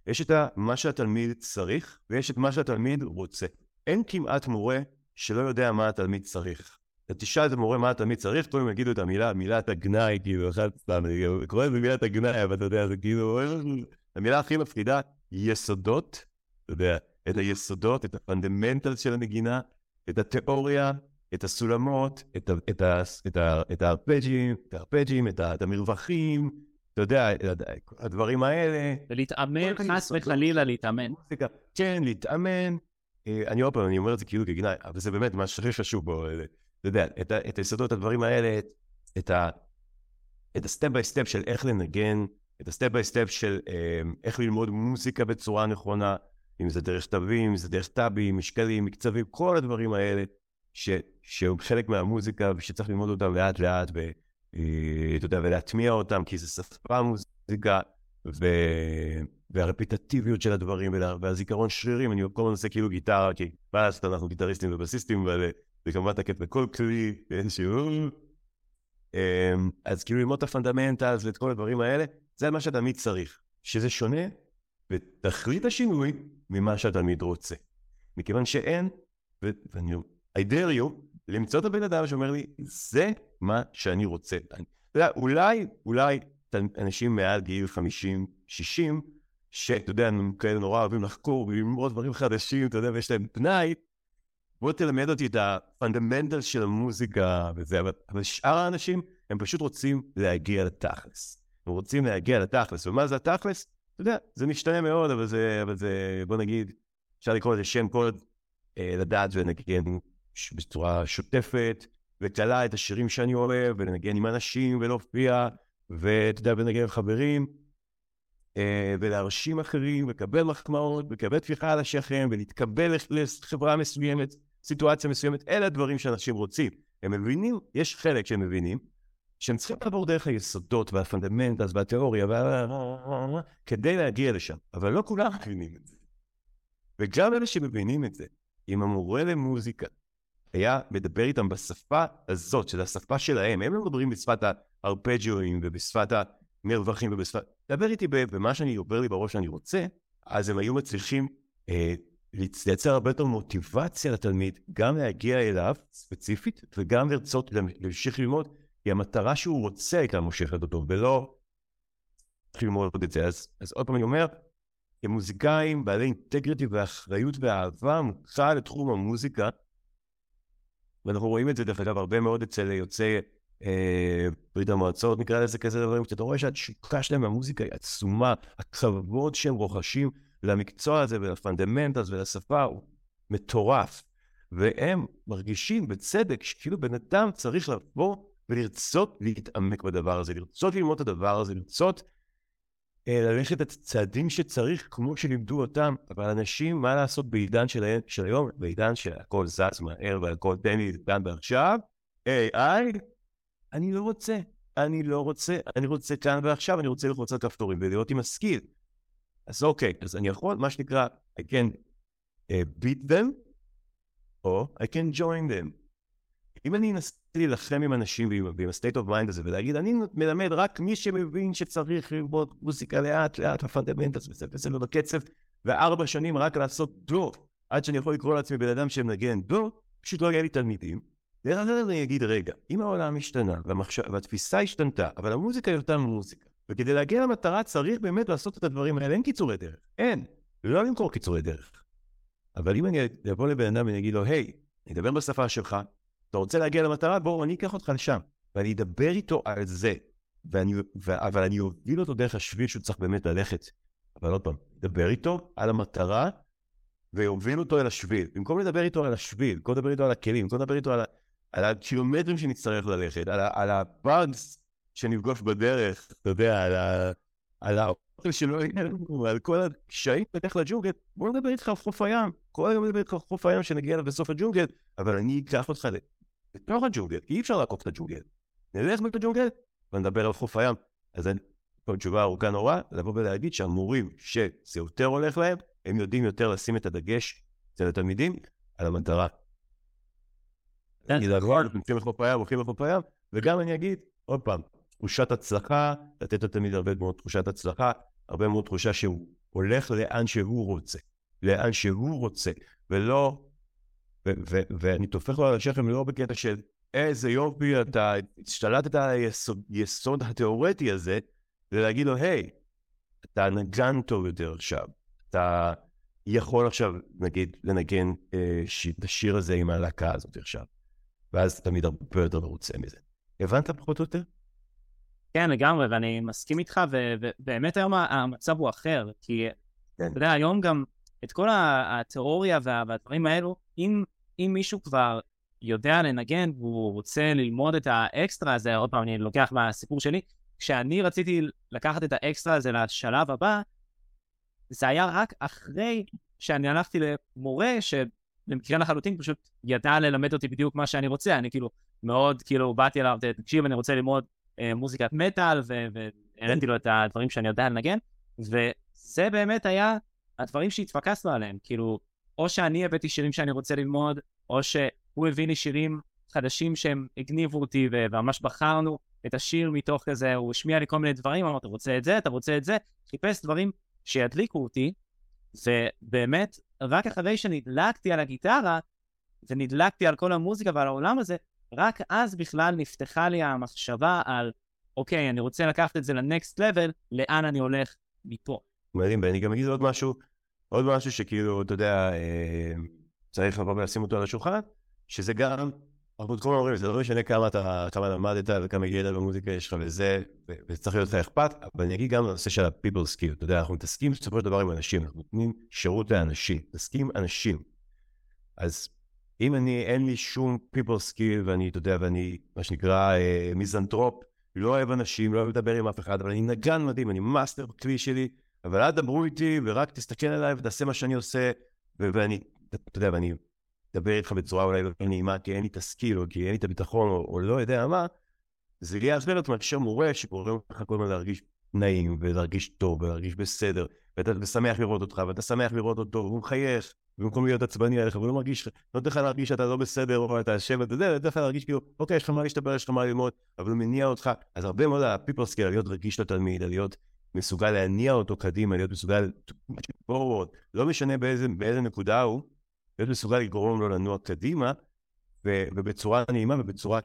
יש את מה שהתלמיד צריך, ויש את מה שהתלמיד רוצה. אין כמעט מורה שלא יודע מה התלמיד צריך. אתה תשאל את המורה מה התלמיד צריך, קודם יגידו את המילה, מילת הגנאי, כאילו, אחד סתם, אני קורא לזה מילת הגנאי, אבל אתה יודע, זה כאילו, המילה הכי מפחידה, יסודות, אתה יודע, את היסודות, את הפונדמנטל של הנגינה, את התיאוריה, את הסולמות, את, את, את, את הארפג'ים, את הארפג'ים, את, את המרווחים, אתה יודע, הדברים האלה. ולהתאמן, חס וחלילה להתאמן. כן, להתאמן. אה, אני עוד פעם, אני אומר את זה כאילו כגנאי, אבל זה באמת מה שהכי חשוב בו. אה, אתה יודע, את, את היסודות, הדברים האלה, את, ה, את ה step by step של איך לנגן, את ה step by step של אה, איך ללמוד מוזיקה בצורה נכונה, אם זה דרך תווים, אם זה דרך טאבים, משקלים, מקצבים, כל הדברים האלה. שהוא חלק מהמוזיקה ושצריך ללמוד אותם לאט לאט, ואתה אה, יודע, ולהטמיע אותם, כי זה שפה מוזיקה, ו... והרפיטטיביות של הדברים, והזיכרון שרירים, אני כל הזמן עושה כאילו גיטרה, כי מה לעשות, אנחנו גיטריסטים ובסיסטים, וזה כמובן תקף בכל כלי. אמ, אז כאילו ללמוד את ה fundamentals ואת כל הדברים האלה, זה מה שהתלמיד צריך, שזה שונה בתכלית השינוי ממה שהתלמיד רוצה. מכיוון שאין, ואני I dare you, למצוא את הבן אדם שאומר לי, זה מה שאני רוצה. יודע, אולי, אולי אנשים מעל גיל 50, 60, שאתה יודע, הם כאלה נורא אוהבים לחקור וללמוד דברים חדשים, אתה יודע, ויש להם פנאי, בוא תלמד אותי את הפונדמנטל של המוזיקה וזה, אבל, אבל שאר האנשים, הם פשוט רוצים להגיע לתכלס. רוצים להגיע לתכלס, ומה זה התכלס? אתה יודע, זה משתנה מאוד, אבל זה, אבל זה, בוא נגיד, אפשר לקרוא לזה שם קוד, אה, לדעת ונגיד בצורה שוטפת, ותלה את השירים שאני אוהב, ולנגן עם אנשים, ולהופיע, ואתה יודע, ולנגן עם חברים. אה, ולהרשים אחרים, לקבל מחמאות, לקבל טפיחה על השכם, ולהתקבל לחברה מסוימת, סיטואציה מסוימת, אלה הדברים שאנשים רוצים. הם מבינים, יש חלק שהם מבינים, שהם צריכים לעבור דרך היסודות והפונדמנטס והתיאוריה וה... כדי להגיע לשם, אבל לא כולם מבינים את זה. וגם אלה שמבינים את זה, אם המורה למוזיקה היה מדבר איתם בשפה הזאת, שזו השפה שלהם, הם לא מדברים בשפת הארפג'ואים ובשפת המרווחים ובשפת... דבר איתי במה שאני עובר לי בראש שאני רוצה, אז הם היו מצליחים אה, לייצר הרבה יותר מוטיבציה לתלמיד, גם להגיע אליו ספציפית, וגם לרצות להמשיך ללמוד, כי המטרה שהוא רוצה הייתה מושכת אותו, ולא ללמוד את זה. אז, אז עוד פעם אני אומר, כמוזיקאים בעלי אינטגריטי ואחריות ואהבה עמוקה לתחום המוזיקה, ואנחנו רואים את זה דרך אגב הרבה מאוד אצל יוצאי אה, ברית המועצות, נקרא לזה כזה דברים, כשאתה רואה שהתשוקה שלהם במוזיקה היא עצומה, הכבוד שהם רוכשים למקצוע הזה ולפונדמנטס ולשפה הוא מטורף. והם מרגישים בצדק שכאילו בן אדם צריך לבוא ולרצות להתעמק בדבר הזה, לרצות ללמוד את הדבר הזה, לרצות אה, ללכת את הצעדים שצריך כמו שלימדו אותם, אבל אנשים, מה לעשות בעידן של, של היום, בעידן שהכל זז מהר והכל תן לי כאן היי, היי, אני לא רוצה, אני לא רוצה, אני רוצה כאן ועכשיו, אני רוצה על כפתורים ולהיות עם ה skill. אז אוקיי, אז אני יכול, מה שנקרא, I can uh, beat them, או I can join them. אם אני אנסה להילחם עם אנשים ועם, ה-state of mind הזה ולהגיד, אני מלמד רק מי שמבין שצריך ללמוד מוזיקה לאט לאט, ה fundamentals וזה וזה ובקצב, וארבע שנים רק לעשות דו, עד שאני יכול לקרוא לעצמי בן אדם שמנגן דו, פשוט לא יהיה לי תלמידים. ואז אני אגיד, רגע, אם העולם השתנה והמחש... והתפיסה השתנתה, אבל המוזיקה היא אותה מוזיקה, וכדי להגיע למטרה צריך באמת לעשות את הדברים האלה, אין קיצורי דרך, אין, לא למכור קיצורי דרך. אבל אם אני אבוא לבן אדם ואני אגיד לו, היי, אני אדבר בשפה שלך, אתה רוצה להגיע למטרה? בוא, אני אקח אותך לשם. ואני אדבר איתו על זה, ואני, ו... אבל אני אוביל אותו דרך השביל שהוא צריך באמת ללכת. אבל עוד פעם, אדבר איתו על המטרה, ויוביל אותו אל השביל. במקום לדבר איתו על השביל, במקום לדבר איתו על הכלים, במקום לדבר איתו על, על הקילומטרים שנצטרך ללכת, על, על הבאגס שנפגוש בדרך, אתה יודע, על, ה, על האוכל שלא יהיה על כל הקשיים בדרך לג'ונגל, בוא נדבר איתך על חוף הים. כל היום נדבר איתך על חוף הים שנגיע אליו בסוף הג'ונגל, אבל אני אקח אותך בתוך הג'ונגל, אי אפשר לעקוף את הג'ונגל. נלך את הג'ונגל ונדבר על חוף הים. אז אני, פה תשובה ארוכה נורא, לבוא ולהגיד שהמורים שזה יותר הולך להם, הם יודעים יותר לשים את הדגש אצל התלמידים על המטרה. כן. נמצאים לחוף הים, הולכים לחוף הים, וגם אני אגיד, עוד פעם, תחושת הצלחה, לתת לתלמיד הרבה מאוד תחושת הצלחה, הרבה מאוד תחושה שהוא הולך לאן שהוא רוצה, לאן שהוא רוצה, ולא ואני טופח לו על השכם לא בקטע של איזה יופי אתה השתלטת על היסוד התיאורטי הזה, ולהגיד לו, היי, אתה נגן טוב יותר עכשיו, אתה יכול עכשיו, נגיד, לנגן אה. את השיר הזה עם הלהקה הזאת עכשיו, ואז תמיד הרבה יותר מרוצה מזה. הבנת פחות או יותר? כן, לגמרי, ואני מסכים איתך, ובאמת היום המצב הוא אחר, כי כן. אתה יודע, היום גם את כל התיאוריה והדברים האלו, אם אם מישהו כבר יודע לנגן והוא רוצה ללמוד את האקסטרה הזה, עוד פעם אני לוקח מהסיפור שלי, כשאני רציתי לקחת את האקסטרה הזה לשלב הבא, זה היה רק אחרי שאני הלכתי למורה שבמקרה לחלוטין פשוט ידע ללמד אותי בדיוק מה שאני רוצה, אני כאילו מאוד כאילו באתי אליו, תקשיב אני רוצה ללמוד אה, מוזיקת מטאל והראיתי לו את הדברים שאני יודע לנגן, וזה באמת היה הדברים שהתפקסנו עליהם, כאילו או שאני הבאתי שירים שאני רוצה ללמוד, או שהוא הביא לי שירים חדשים שהם הגניבו אותי וממש בחרנו את השיר מתוך כזה, הוא השמיע לי כל מיני דברים, אמרתי, אתה רוצה את זה, אתה רוצה את זה, חיפש דברים שידליקו אותי, ובאמת, רק אחרי שנדלקתי על הגיטרה, ונדלקתי על כל המוזיקה ועל העולם הזה, רק אז בכלל נפתחה לי המחשבה על, אוקיי, אני רוצה לקחת את זה לנקסט לבל, לאן אני הולך מפה. מדהים, ואני גם אגיד עוד משהו, עוד משהו שכאילו, אתה יודע, אה, צריך לבוא ולשים אותו על השולחן, שזה גם, אנחנו כל הזמן אומרים, זה לא משנה כמה אתה, כמה למדת וכמה ידע במוזיקה יש לך וזה, וצריך להיות לך אכפת, אבל אני אגיד גם בנושא של ה-people skill, אתה יודע, אנחנו מתעסקים בסופו של דבר עם אנשים, אנחנו נותנים שירות לאנשים, מתעסקים אנשים. אז אם אני, אין לי שום people skill ואני, אתה יודע, ואני, מה שנקרא, אה, מיזנטרופ, לא אוהב אנשים, לא אוהב לדבר עם אף אחד, אבל אני נגן מדהים, אני מאסטר בכלי שלי, אבל אל תדברו איתי ורק תסתכל עליי ותעשה מה שאני עושה, ו- ואני, אתה יודע, ואני אדבר איתך בצורה אולי לא נעימה, כי אין לי את הסקיל, או כי אין לי את הביטחון, או, או לא יודע מה, זה יהיה הרבה יותר מאשר מורה שגורם לך כל הזמן להרגיש נעים, ולהרגיש טוב, ולהרגיש בסדר, ואתה ושמח לראות אותך, ואתה שמח לראות אותו, והוא מחייך, במקום להיות עצבני עליך, והוא לא מרגיש, לא נותן לך להרגיש שאתה לא בסדר, או אתה אשם, ואתה יודע, נותן לך להרגיש כאילו, אוקיי, יש לך מה להשתפר, יש לך מה ללמוד, אבל הוא מניע אותך, אז הרבה מאוד ה-people skill, להיות רגיש לתלמיד, להיות מסוגל להניע אותו קדימה, להיות מסוגל לא משנה באיזה, באיזה נקודה הוא, להיות מסוגל לגרום לו לנוע קדימה, ו, ובצורה נעימה ובצורה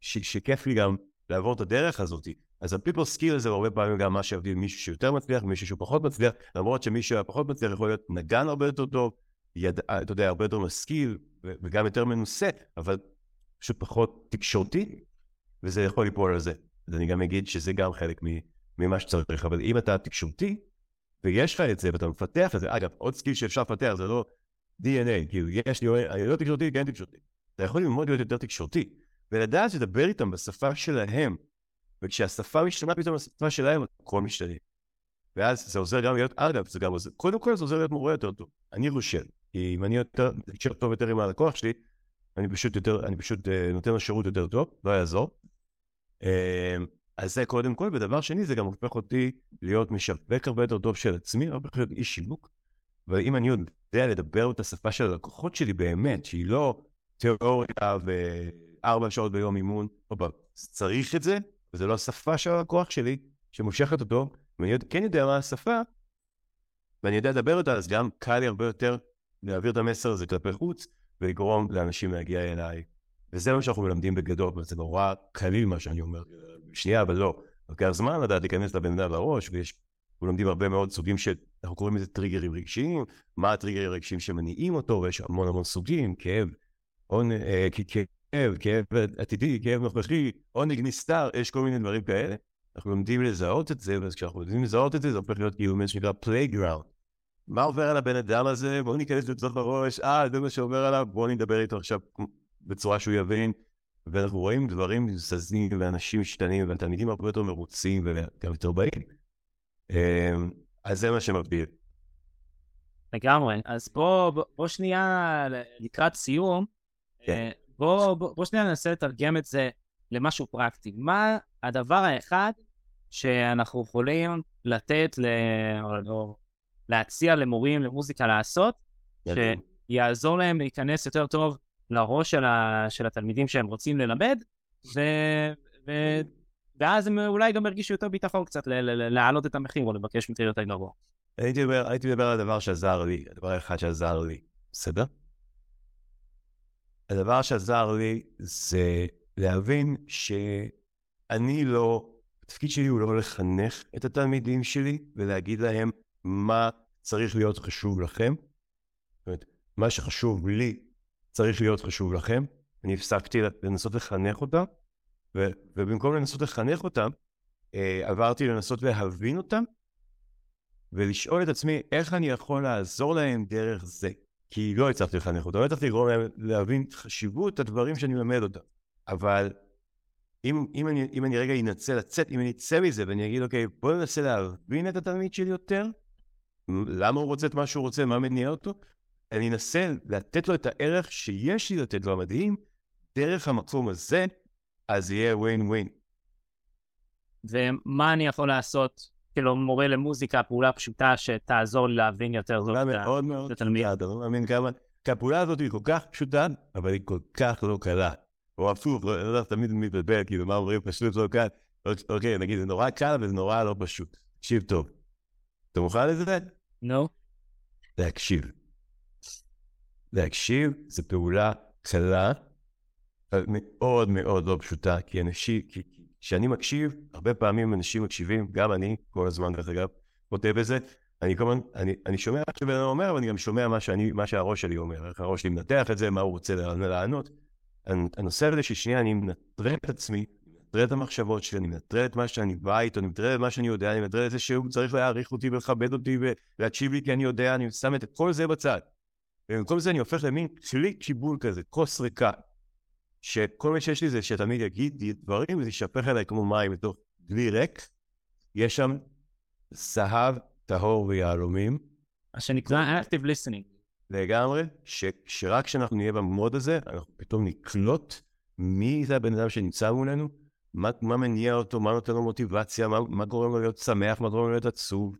ש, שכיף לי גם לעבור את הדרך הזאת. אז ה-people skill הוא הרבה פעמים גם מה שיבדיל מישהו שיותר מצליח ומישהו שהוא פחות מצליח, למרות שמישהו הפחות מצליח יכול להיות נגן הרבה יותר טוב, יד... אתה יודע, הרבה יותר משכיל וגם יותר מנוסה, אבל פשוט פחות תקשורתי, וזה יכול ליפול על זה. אז אני גם אגיד שזה גם חלק ממה שצריך, אבל אם אתה תקשורתי, ויש לך את זה ואתה מפתח את זה, אגב, עוד skill שאפשר לפתח זה לא DNA, כאילו, יש לי, אני לא תקשורתי, כן תקשורתי. אתה יכול ללמוד להיות יותר תקשורתי, ולדעת לדבר איתם בשפה שלהם, וכשהשפה משתנה פתאום לשפה שלהם, הכל משתנה. ואז זה עוזר גם להיות, אגב, זה גם עוזר, קודם כל זה עוזר להיות מורה יותר טוב. אני חושב, כי אם אני יותר, נקשר טוב יותר עם הלקוח שלי, אני פשוט יותר, אני פשוט uh, נותן לו שירות יותר טוב, לא יעזור. Uh, אז זה קודם כל, ודבר שני, זה גם הופך אותי להיות משווק הרבה יותר טוב של עצמי, הרבה יותר איש שיווק. ואם אני יודע לדבר את השפה של הלקוחות שלי באמת, שהיא לא תיאוריה וארבע שעות ביום אימון, אופה, צריך את זה, וזה לא השפה של הלקוח שלי, שמושכת אותו, ואני כן יודע מה השפה, ואני יודע לדבר אותה, אז גם קל לי הרבה יותר להעביר את המסר הזה כלפי חוץ, ולגרום לאנשים להגיע אליי. וזה מה שאנחנו מלמדים בגדול, וזה נורא קליל מה שאני אומר, שנייה, אבל לא. לוקח זמן לדעת להיכנס לבן אדם לראש, ויש, אנחנו לומדים הרבה מאוד סוגים של, אנחנו קוראים לזה טריגרים רגשיים, מה הטריגרים הרגשיים שמניעים אותו, ויש המון המון סוגים, כאב, עונ... אה, כאב, כאב עתידי, כאב נוכחי, עונג נסתר, יש כל מיני דברים כאלה. אנחנו לומדים לזהות את זה, ואז כשאנחנו לומדים לזהות את זה, זה הופך להיות כאילו מה שנקרא playground. מה עובר על הבן אדם הזה? בואו ניכנס לצורך בראש, אה, זה מה שעובר עליו, בואו נדבר איתו עכשיו בצורה שהוא יבין. ואנחנו רואים דברים זזים, ואנשים משתנים, והתלמידים הרבה יותר מרוצים, וגם יותר באים. אמ, אז זה מה שמבדיל. לגמרי. אז בוא, בוא, בוא שנייה לקראת סיום. כן. אה, בוא, בוא, בוא שנייה ננסה לתרגם את זה למשהו פרקטי. מה הדבר האחד שאנחנו יכולים לתת, ל... או, להציע למורים למוזיקה לעשות, שיעזור להם להיכנס יותר טוב לראש של, ה... של התלמידים שהם רוצים ללמד, ו... ו... ואז הם אולי גם ירגישו יותר ביטחון קצת להעלות את המחיר או לבקש מחיר יותר גבוה. הייתי מדבר, הייתי מדבר על הדבר שעזר לי, הדבר האחד שעזר לי, בסדר? הדבר שעזר לי זה להבין שאני לא, התפקיד שלי הוא לא לחנך את התלמידים שלי ולהגיד להם מה צריך להיות חשוב לכם. זאת אומרת, מה שחשוב לי צריך להיות חשוב לכם. אני הפסקתי לנסות לחנך אותם, ו- ובמקום לנסות לחנך אותם, אה, עברתי לנסות להבין אותם, ולשאול את עצמי איך אני יכול לעזור להם דרך זה. כי לא הצלחתי לחנך אותם, לא הצלחתי לגרום להם להבין את חשיבות הדברים שאני מלמד אותם. אבל אם, אם, אני, אם אני רגע אנצל לצאת, אם אני אצא מזה ואני אגיד, אוקיי, בוא ננסה להבין את התלמיד שלי יותר, למה הוא רוצה את מה שהוא רוצה, מה מניע אותו, אני אנסה לתת לו את הערך שיש לי לתת לו המדהים, דרך המקום הזה, אז יהיה ווין ווין. ומה אני יכול לעשות, כאילו מורה למוזיקה, פעולה פשוטה שתעזור לי להבין יותר זאת מאוד מאוד פשוטה, אתה לא מאמין כמה, כי הפעולה הזאת היא כל כך פשוטה, אבל היא כל כך לא קלה. או הפוך, לא יודע, תמיד מתבלבל, כאילו, מה אומרים, פשוט לא קל. אוקיי, נגיד, זה נורא קל, אבל זה נורא לא פשוט. תקשיב טוב. אתה מוכן לזה? נו. להקשיב. להקשיב זה פעולה קלה, מאוד מאוד לא פשוטה, כי אנשים, כי כשאני מקשיב, הרבה פעמים אנשים מקשיבים, גם אני, כל הזמן דרך אגב, כותב את זה, אני כל הזמן, אני, אני שומע מה שבן אדם אומר, אבל אני גם שומע מה, שאני, מה שהראש שלי אומר, איך הראש שלי מנתח את זה, מה הוא רוצה לענות. הנושא הזה ששנייה אני מנטרל את עצמי, מנטרל את המחשבות שלי, אני מנטרל את מה שאני בא איתו, אני מנטרל את מה שאני יודע, אני מנטרל את זה שהוא צריך להעריך אותי ולכבד אותי ולהקשיב לי כי אני יודע, אני שם את כל זה בצד. ובמקום זה אני הופך למין כלי קיבול כזה, כוס ריקה, שכל מה שיש לי זה שתמיד יגיד דברים וזה יישפך אליי כמו מים בתוך דלי ריק, יש שם זהב טהור ויהלומים, מה שנקרא active listening. לגמרי, ש, שרק כשאנחנו נהיה במוד הזה, אנחנו פתאום נקלוט מי זה הבן אדם שנמצא מולנו, מה, מה מניע אותו, מה נותן לו מוטיבציה, מה, מה גורם לו להיות שמח, מה גורם לו להיות עצוב,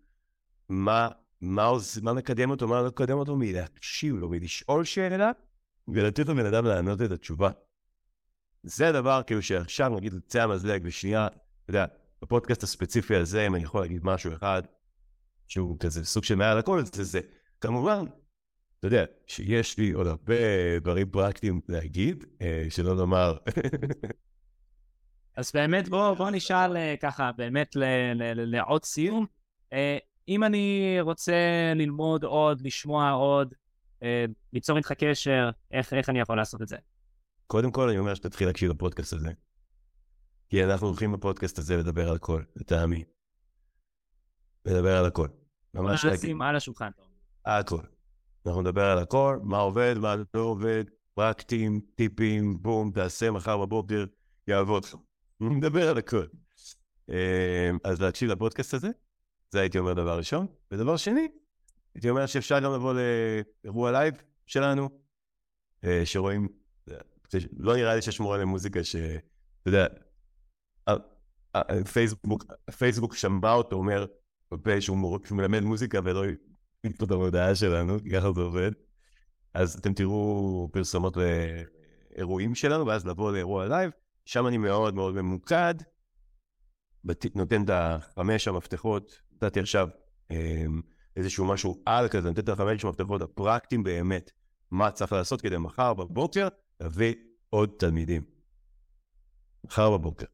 מה, מה, עוז, מה מקדם אותו, מה לא מקדם אותו, מלהקשיב לו, מלשאול שאלה, ולתת לבן אדם לענות את התשובה. זה הדבר כאילו שעכשיו נגיד יוצא המזלג בשנייה, אתה יודע, בפודקאסט הספציפי הזה, אם אני יכול להגיד משהו אחד, שהוא כזה סוג של מעל הכל, זה זה. כמובן, אתה יודע, שיש לי עוד הרבה דברים פרקטיים להגיד, אה, שלא לומר... אז באמת בוא, בוא נשאל אה, ככה, באמת לעוד סיום. אם אני רוצה ללמוד עוד, לשמוע עוד, אה, ליצור איתך קשר, איך, איך אני יכול לעשות את זה? קודם כל, אני אומר שתתחיל להקשיב לפודקאסט הזה. כי אנחנו הולכים בפודקאסט הזה לדבר על הכל, לטעמי. לדבר על הכל. ממש להגיד. נשים על השולחן. הכל. אנחנו נדבר על הכל, מה עובד, מה לא עובד, פרקטים, טיפים, בום, תעשה מחר בבוקר, יעבוד לך. נדבר על הכל. אה, אז להקשיב לפודקאסט הזה, זה הייתי אומר דבר ראשון. ודבר שני, הייתי אומר שאפשר גם לבוא לאירוע לייב שלנו, אה, שרואים, לא נראה לי שיש מורה למוזיקה ש... אתה יודע, פייסבוק, פייסבוק שמע אותו אומר בפה שהוא מלמד מוזיקה ולא יקטו את המודעה שלנו, כי ככה זה עובד. אז אתם תראו פרסומות לאירועים שלנו, ואז לבוא לאירוע לייב, שם אני מאוד מאוד ממוקד, נותן את החמש המפתחות, נתתי עכשיו אמ, איזשהו משהו על כזה, נותן את החמש המפתחות הפרקטיים באמת, מה צריך לעשות כדי מחר בבוקר להביא עוד תלמידים. מחר בבוקר.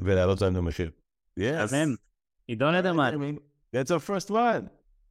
ולהעלות להם את המחיר. אמן. עידון לדמן. That's our first one.